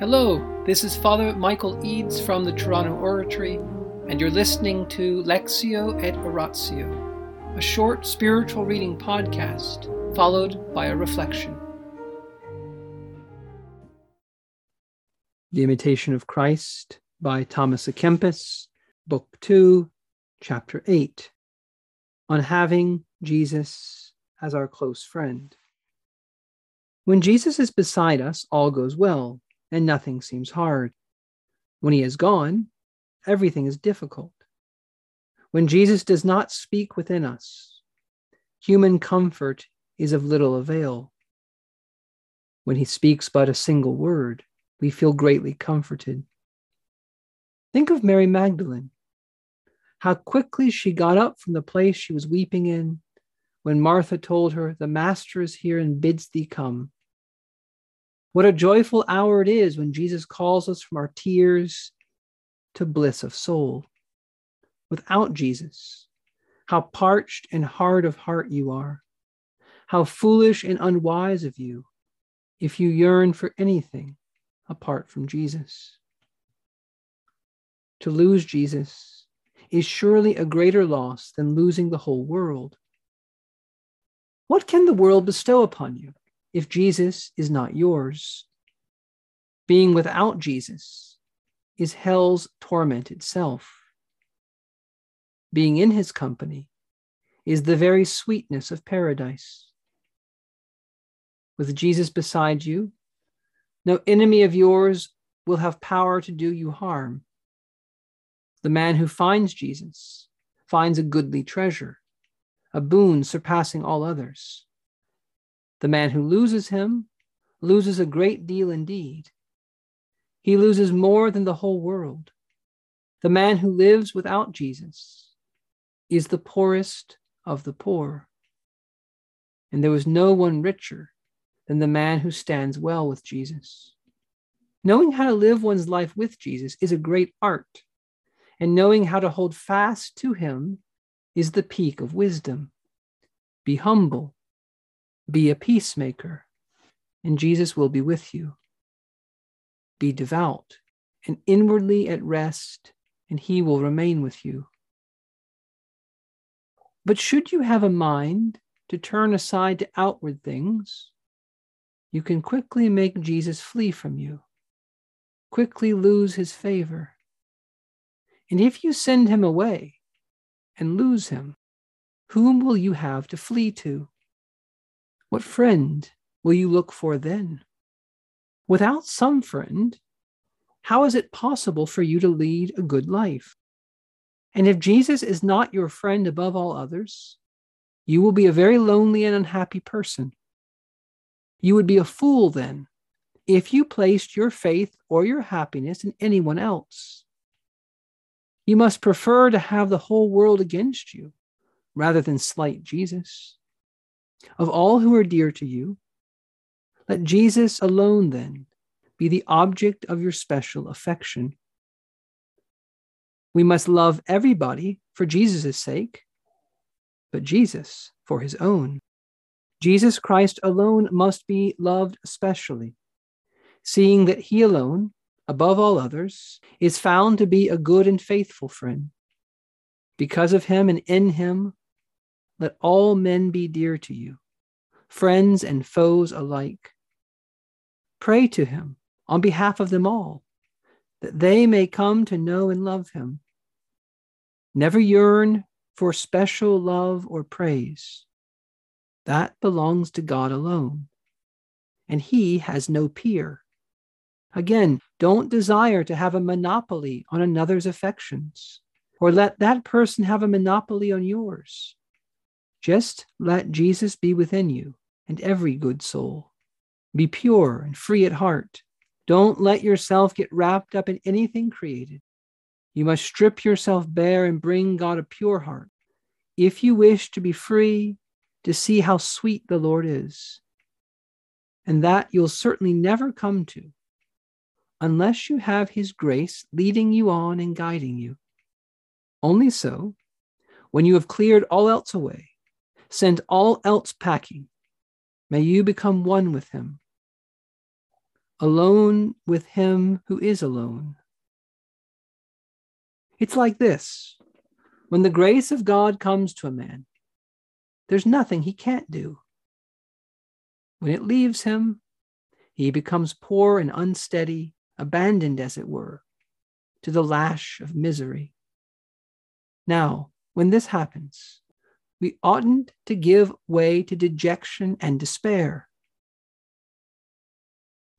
Hello, this is Father Michael Eads from the Toronto Oratory, and you're listening to Lectio et Oratio, a short spiritual reading podcast followed by a reflection. The Imitation of Christ by Thomas à Kempis, Book 2, Chapter 8, on having Jesus as our close friend. When Jesus is beside us, all goes well and nothing seems hard. When he is gone, everything is difficult. When Jesus does not speak within us, human comfort is of little avail. When he speaks but a single word, we feel greatly comforted. Think of Mary Magdalene. How quickly she got up from the place she was weeping in when Martha told her, The Master is here and bids thee come. What a joyful hour it is when Jesus calls us from our tears to bliss of soul. Without Jesus, how parched and hard of heart you are. How foolish and unwise of you if you yearn for anything apart from Jesus. To lose Jesus is surely a greater loss than losing the whole world. What can the world bestow upon you? If Jesus is not yours. Being without Jesus is hell's torment itself. Being in his company is the very sweetness of paradise. With Jesus beside you, no enemy of yours will have power to do you harm. The man who finds Jesus finds a goodly treasure, a boon surpassing all others. The man who loses him loses a great deal indeed. He loses more than the whole world. The man who lives without Jesus is the poorest of the poor. And there was no one richer than the man who stands well with Jesus. Knowing how to live one's life with Jesus is a great art, and knowing how to hold fast to him is the peak of wisdom. Be humble, be a peacemaker, and Jesus will be with you. Be devout and inwardly at rest, and he will remain with you. But should you have a mind to turn aside to outward things, you can quickly make Jesus flee from you, quickly lose his favor. And if you send him away and lose him, whom will you have to flee to? What friend will you look for then? Without some friend, how is it possible for you to lead a good life? And if Jesus is not your friend above all others, you will be a very lonely and unhappy person. You would be a fool then if you placed your faith or your happiness in anyone else. You must prefer to have the whole world against you rather than slight Jesus. Of all who are dear to you, let Jesus alone then be the object of your special affection. We must love everybody for Jesus' sake, but Jesus for his own. Jesus Christ alone must be loved especially, seeing that he alone, above all others, is found to be a good and faithful friend. Because of him and in him, let all men be dear to you, friends and foes alike. Pray to him on behalf of them all, that they may come to know and love him. Never yearn for special love or praise. That belongs to God alone, and he has no peer. Again, don't desire to have a monopoly on another's affections, or let that person have a monopoly on yours. Just let Jesus be within you and every good soul. Be pure and free at heart. Don't let yourself get wrapped up in anything created. You must strip yourself bare and bring God a pure heart. If you wish to be free, to see how sweet the Lord is. And that you'll certainly never come to unless you have His grace leading you on and guiding you. Only so, when you have cleared all else away, Send all else packing. May you become one with him. alone with him who is alone. It's like this when the grace of God comes to a man, there's nothing he can't do. When it leaves him, he becomes poor and unsteady, abandoned, as it were, to the lash of misery. Now, when this happens, we oughtn't to give way to dejection and despair,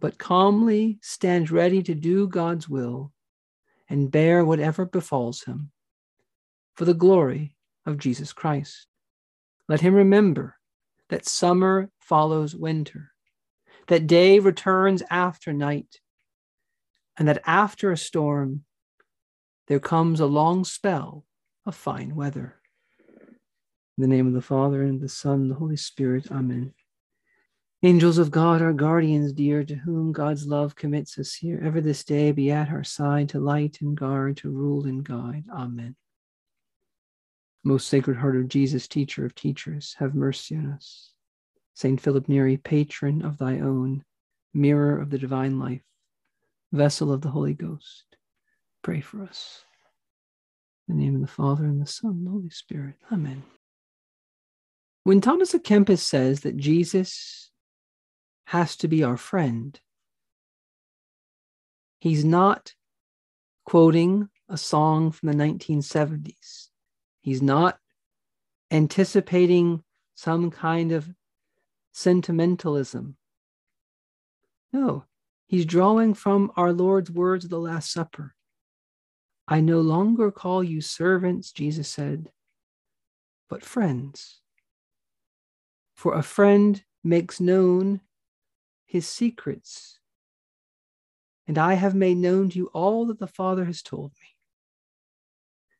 but calmly stand ready to do God's will and bear whatever befalls him for the glory of Jesus Christ. Let him remember that summer follows winter, that day returns after night, and that after a storm, there comes a long spell of fine weather. In the name of the Father, and the Son, and the Holy Spirit, Amen. Angels of God, our guardians dear, to whom God's love commits us here, ever this day be at our side to light and guard, to rule and guide. Amen. Most Sacred Heart of Jesus, teacher of teachers, have mercy on us. Saint Philip Neri, patron of thy own, mirror of the divine life, vessel of the Holy Ghost, pray for us. In the name of the Father, and the Son, and the Holy Spirit. Amen. When Thomas à Kempis says that Jesus has to be our friend, he's not quoting a song from the 1970s He's not anticipating some kind of sentimentalism. No, he's drawing from our Lord's words of the Last Supper. I no longer call you servants, Jesus said, but friends. For a friend makes known his secrets, and I have made known to you all that the Father has told me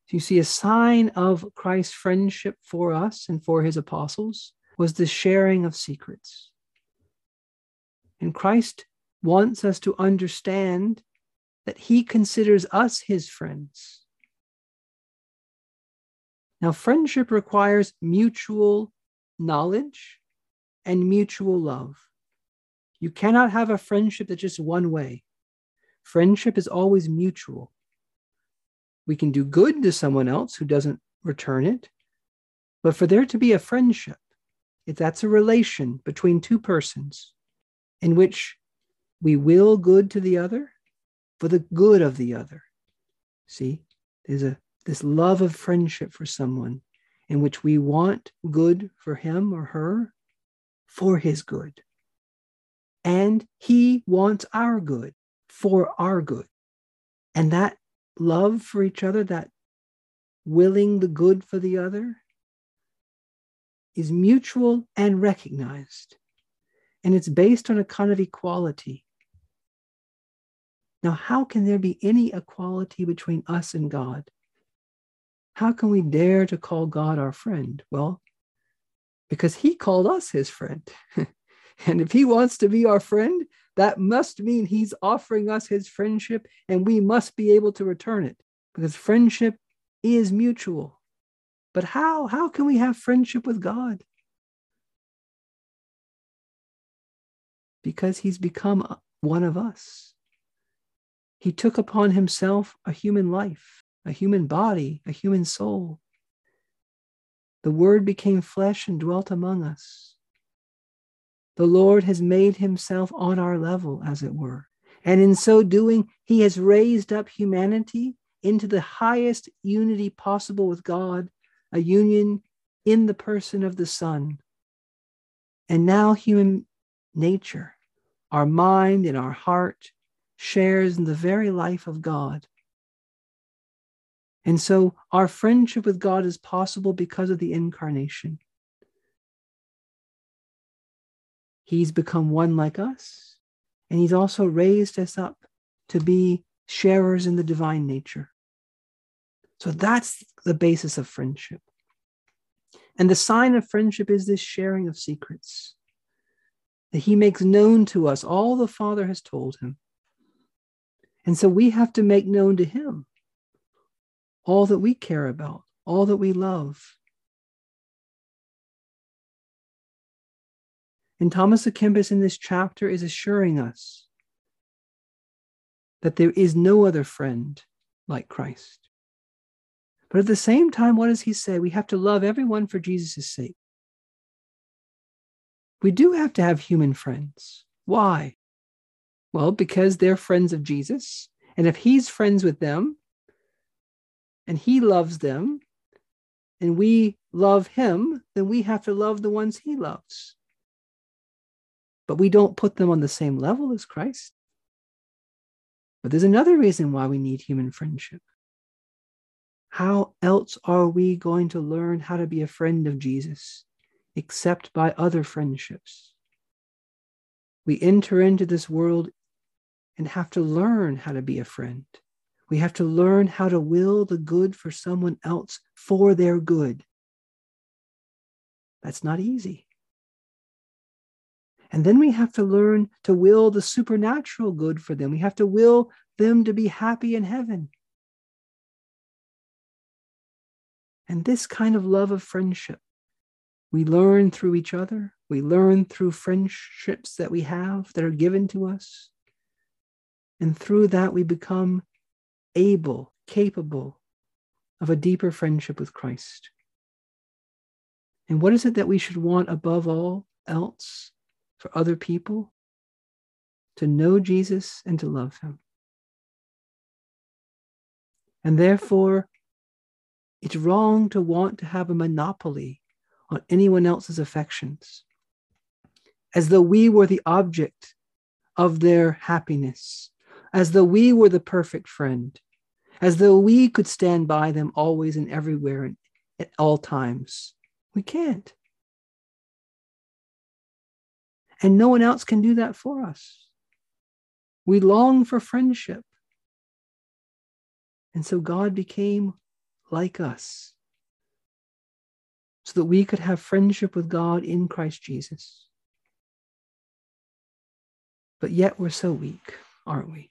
So you see, a sign of Christ's friendship for us and for his apostles was the sharing of secrets. And Christ wants us to understand that he considers us his friends. Now, friendship requires mutual knowledge and mutual love. You cannot have a friendship that's just one way. Friendship is always mutual. We can do good to someone else who doesn't return it. But for there to be a friendship, if that's a relation between two persons in which we will good to the other for the good of the other. See, there's a this love of friendship for someone in which we want good for him or her for his good. And he wants our good for our good. And that love for each other, that willing the good for the other, is mutual and recognized. And it's based on a kind of equality. Now, how can there be any equality between us and God? How can we dare to call God our friend? Well, because he called us his friend. and if he wants to be our friend, that must mean he's offering us his friendship and we must be able to return it because friendship is mutual. But how? How can we have friendship with God? Because he's become one of us. He took upon himself a human life, a human body, a human soul. The Word became flesh and dwelt among us. The Lord has made himself on our level, as it were. And in so doing, he has raised up humanity into the highest unity possible with God, a union in the person of the Son. And now human nature, our mind and our heart, shares in the very life of God. And so our friendship with God is possible because of the incarnation. He's become one like us, and He's also raised us up to be sharers in the divine nature. So that's the basis of friendship. And the sign of friendship is this sharing of secrets that he makes known to us all the Father has told him. And so we have to make known to him all that we care about, all that we love, And Thomas à Kempis in this chapter is assuring us that there is no other friend like Christ. But at the same time, what does he say? We have to love everyone for Jesus' sake. We do have to have human friends. Why? Well, because they're friends of Jesus. And if he's friends with them and he loves them and we love him, then we have to love the ones he loves. But we don't put them on the same level as Christ. But there's another reason why we need human friendship. How else are we going to learn how to be a friend of Jesus except by other friendships? We enter into this world and have to learn how to be a friend. We have to learn how to will the good for someone else for their good. That's not easy. And then we have to learn to will the supernatural good for them. We have to will them to be happy in heaven. And this kind of love of friendship, we learn through each other. We learn through friendships that we have that are given to us. And through that, we become able, capable of a deeper friendship with Christ. And what is it that we should want above all else for other people? To know Jesus and to love him. And therefore, it's wrong to want to have a monopoly on anyone else's affections, as though we were the object of their happiness as though we were the perfect friend, as though we could stand by them always and everywhere and at all times. We can't. And no one else can do that for us. We long for friendship. And so God became like us so that we could have friendship with God in Christ Jesus. But yet we're so weak aren't we?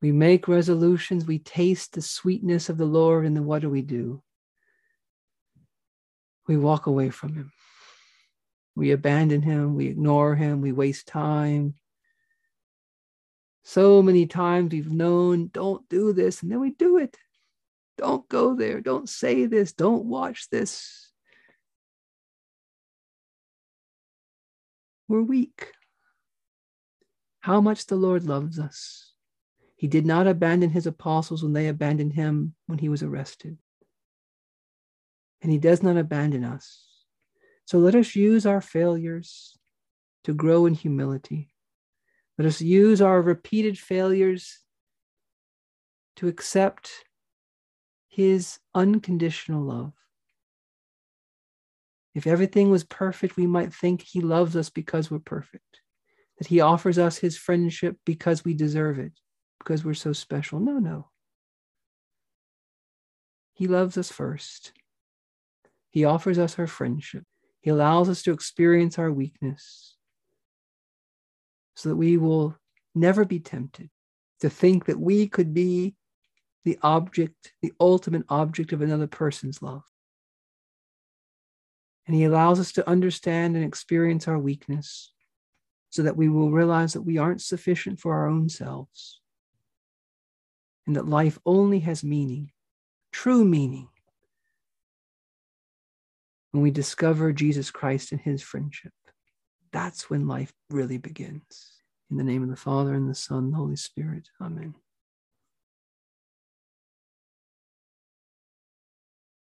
We make resolutions, we taste the sweetness of the Lord, and then what do we do? We walk away from Him. We abandon Him, we ignore Him, we waste time. So many times we've known, don't do this, and then we do it. Don't go there, don't say this, don't watch this. We're weak how much the Lord loves us. He did not abandon his apostles when they abandoned him when he was arrested. And he does not abandon us. So let us use our failures to grow in humility. Let us use our repeated failures to accept his unconditional love. If everything was perfect, we might think he loves us because we're perfect that he offers us his friendship because we deserve it, because we're so special. No, no. He loves us first. He offers us our friendship. He allows us to experience our weakness so that we will never be tempted to think that we could be the object, the ultimate object of another person's love. And he allows us to understand and experience our weakness so that we will realize that we aren't sufficient for our own selves and that life only has meaning, true meaning, when we discover Jesus Christ and his friendship. That's when life really begins. In the name of the Father, and the Son, and the Holy Spirit. Amen.